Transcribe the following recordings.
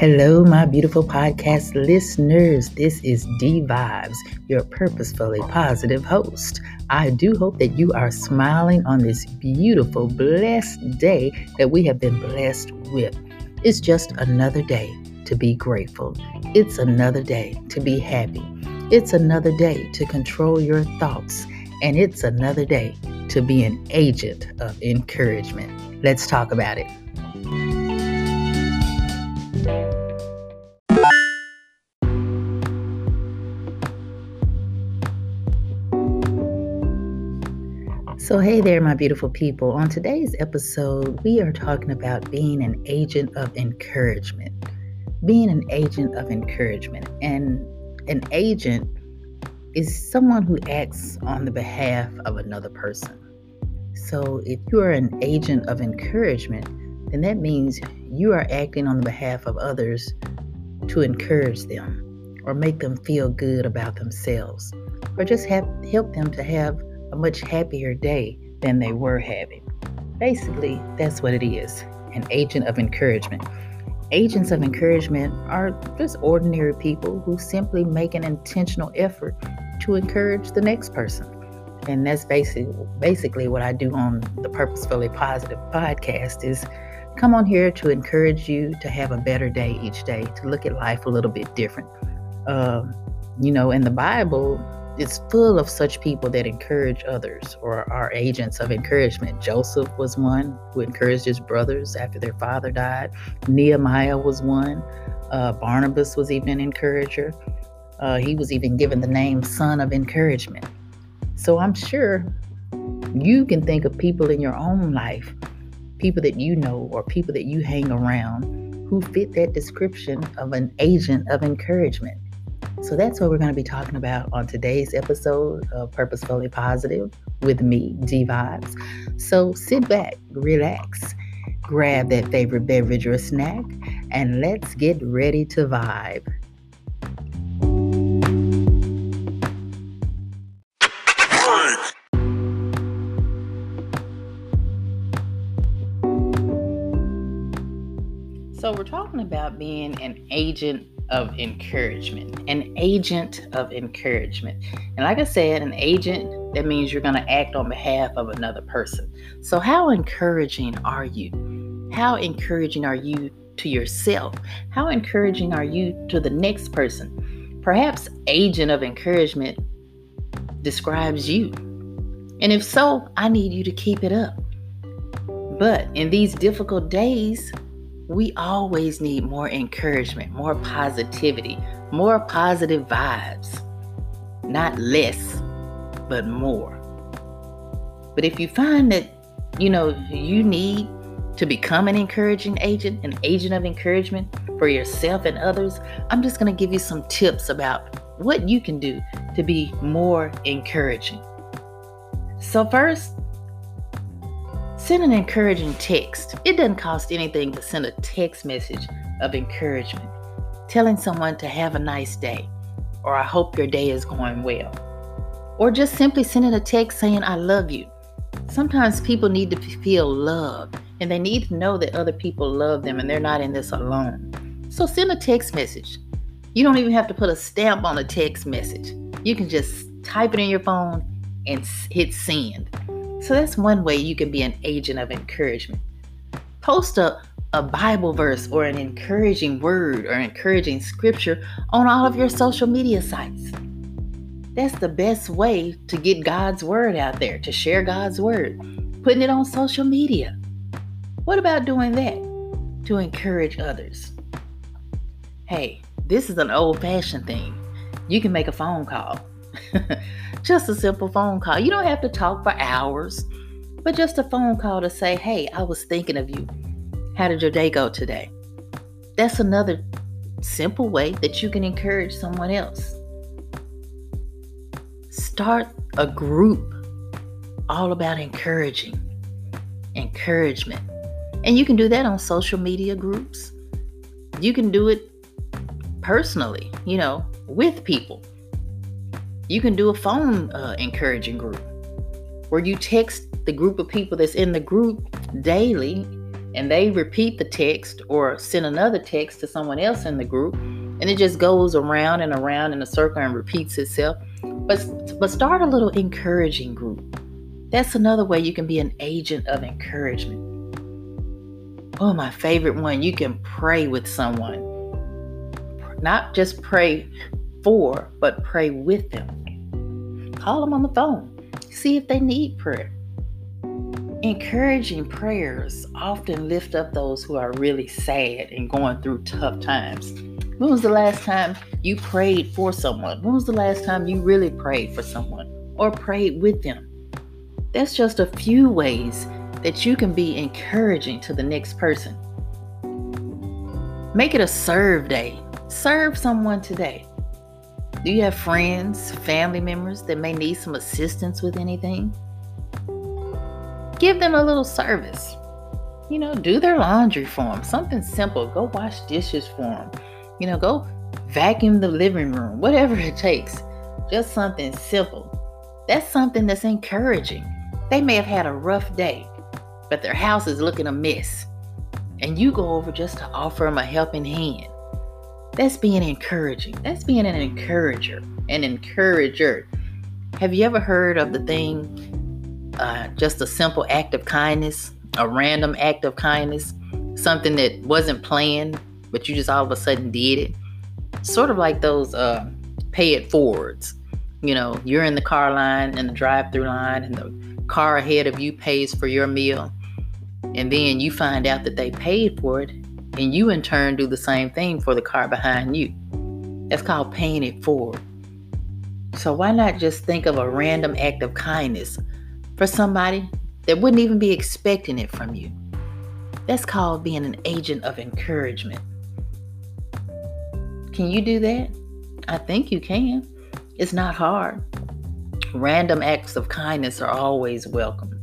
Hello, my beautiful podcast listeners. This is D Vibes, your purposefully positive host. I do hope that you are smiling on this beautiful, blessed day that we have been blessed with. It's just another day to be grateful. It's another day to be happy. It's another day to control your thoughts. And it's another day to be an agent of encouragement. Let's talk about it. So, hey there, my beautiful people. On today's episode, we are talking about being an agent of encouragement. Being an agent of encouragement. And an agent is someone who acts on the behalf of another person. So, if you are an agent of encouragement, then that means you are acting on the behalf of others to encourage them or make them feel good about themselves or just have, help them to have a much happier day than they were having. Basically, that's what it is an agent of encouragement. Agents of encouragement are just ordinary people who simply make an intentional effort to encourage the next person. And that's basically basically what I do on the Purposefully Positive podcast is come on here to encourage you to have a better day each day, to look at life a little bit different. Uh, you know, in the Bible, it's full of such people that encourage others or are agents of encouragement. Joseph was one who encouraged his brothers after their father died. Nehemiah was one. Uh, Barnabas was even an encourager. Uh, he was even given the name Son of Encouragement. So I'm sure you can think of people in your own life, people that you know or people that you hang around who fit that description of an agent of encouragement. So that's what we're going to be talking about on today's episode of Purposefully Positive with me, D Vibes. So sit back, relax, grab that favorite beverage or snack, and let's get ready to vibe. So, we're talking about being an agent of encouragement. An agent of encouragement. And like I said, an agent, that means you're going to act on behalf of another person. So, how encouraging are you? How encouraging are you to yourself? How encouraging are you to the next person? Perhaps agent of encouragement describes you. And if so, I need you to keep it up. But in these difficult days, we always need more encouragement, more positivity, more positive vibes. Not less, but more. But if you find that, you know, you need to become an encouraging agent, an agent of encouragement for yourself and others, I'm just going to give you some tips about what you can do to be more encouraging. So, first, Send an encouraging text. It doesn't cost anything to send a text message of encouragement, telling someone to have a nice day, or I hope your day is going well, or just simply sending a text saying, I love you. Sometimes people need to feel loved and they need to know that other people love them and they're not in this alone. So send a text message. You don't even have to put a stamp on a text message. You can just type it in your phone and hit send. So that's one way you can be an agent of encouragement. Post a, a Bible verse or an encouraging word or encouraging scripture on all of your social media sites. That's the best way to get God's word out there, to share God's word, putting it on social media. What about doing that to encourage others? Hey, this is an old fashioned thing. You can make a phone call. just a simple phone call. You don't have to talk for hours, but just a phone call to say, hey, I was thinking of you. How did your day go today? That's another simple way that you can encourage someone else. Start a group all about encouraging, encouragement. And you can do that on social media groups. You can do it personally, you know, with people. You can do a phone uh, encouraging group where you text the group of people that's in the group daily and they repeat the text or send another text to someone else in the group and it just goes around and around in a circle and repeats itself. But but start a little encouraging group. That's another way you can be an agent of encouragement. Oh my favorite one you can pray with someone. Not just pray for but pray with them call them on the phone see if they need prayer Encouraging prayers often lift up those who are really sad and going through tough times. When was the last time you prayed for someone? When was the last time you really prayed for someone or prayed with them? That's just a few ways that you can be encouraging to the next person. Make it a serve day. Serve someone today. Do you have friends, family members that may need some assistance with anything? give them a little service. You know, do their laundry for them. Something simple. Go wash dishes for them. You know, go vacuum the living room, whatever it takes. Just something simple. That's something that's encouraging. They may have had a rough day, but their house is looking a mess. And you go over just to offer them a helping hand. That's being encouraging. That's being an encourager. An encourager. Have you ever heard of the thing uh, just a simple act of kindness, a random act of kindness, something that wasn't planned, but you just all of a sudden did it. Sort of like those uh, pay it forwards. You know, you're in the car line and the drive through line, and the car ahead of you pays for your meal. And then you find out that they paid for it, and you in turn do the same thing for the car behind you. That's called paying it forward. So why not just think of a random act of kindness, for somebody that wouldn't even be expecting it from you. That's called being an agent of encouragement. Can you do that? I think you can. It's not hard. Random acts of kindness are always welcome.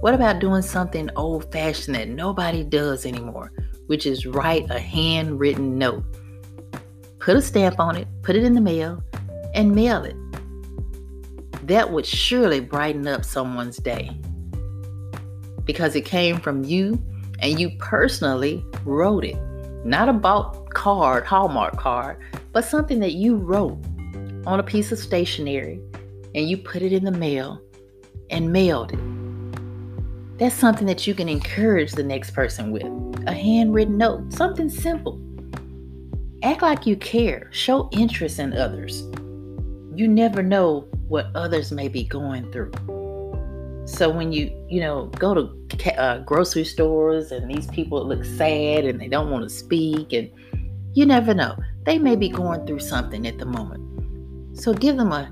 What about doing something old fashioned that nobody does anymore, which is write a handwritten note? Put a stamp on it, put it in the mail, and mail it that would surely brighten up someone's day because it came from you and you personally wrote it. Not a bought card, Hallmark card, but something that you wrote on a piece of stationery and you put it in the mail and mailed it. That's something that you can encourage the next person with. A handwritten note, something simple. Act like you care, show interest in others. You never know what others may be going through. So when you, you know, go to uh, grocery stores and these people look sad and they don't want to speak, and you never know, they may be going through something at the moment. So give them a,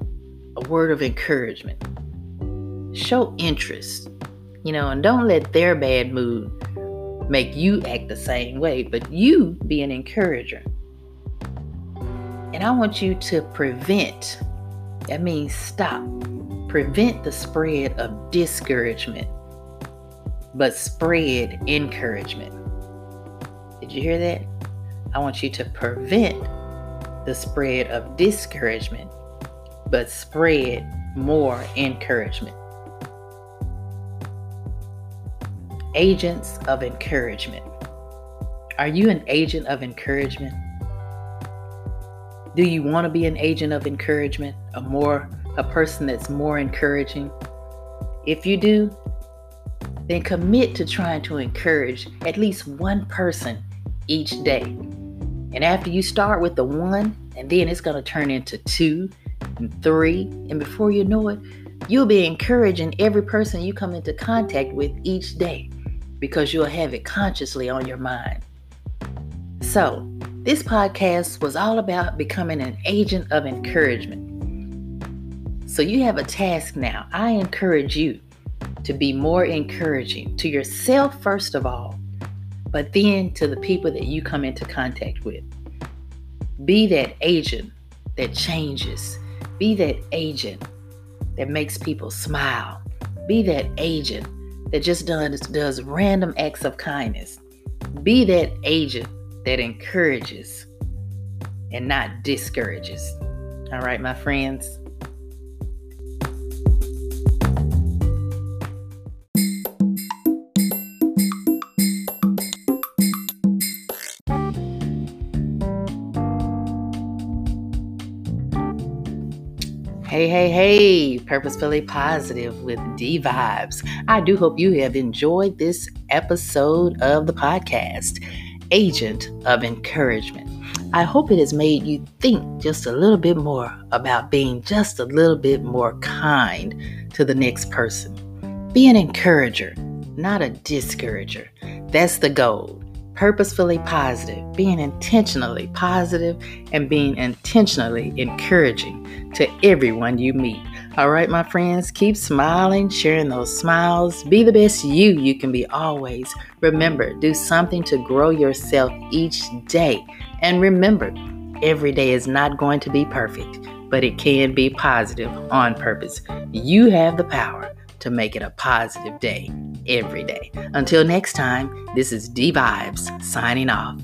a word of encouragement. Show interest, you know, and don't let their bad mood make you act the same way, but you be an encourager. And I want you to prevent that means stop. Prevent the spread of discouragement, but spread encouragement. Did you hear that? I want you to prevent the spread of discouragement, but spread more encouragement. Agents of encouragement. Are you an agent of encouragement? Do you want to be an agent of encouragement, a more a person that's more encouraging? If you do, then commit to trying to encourage at least one person each day. And after you start with the one, and then it's going to turn into two and three, and before you know it, you'll be encouraging every person you come into contact with each day because you'll have it consciously on your mind. So, this podcast was all about becoming an agent of encouragement. So you have a task now. I encourage you to be more encouraging to yourself, first of all, but then to the people that you come into contact with. Be that agent that changes, be that agent that makes people smile, be that agent that just does, does random acts of kindness, be that agent that encourages and not discourages. All right, my friends. Hey, hey, purposefully positive with D Vibes. I do hope you have enjoyed this episode of the podcast, Agent of Encouragement. I hope it has made you think just a little bit more about being just a little bit more kind to the next person. Be an encourager, not a discourager. That's the goal purposefully positive, being intentionally positive, and being intentionally encouraging to everyone you meet. All right, my friends, keep smiling, sharing those smiles. Be the best you you can be always. Remember, do something to grow yourself each day. And remember, every day is not going to be perfect, but it can be positive on purpose. You have the power to make it a positive day every day. Until next time, this is D Vibes signing off.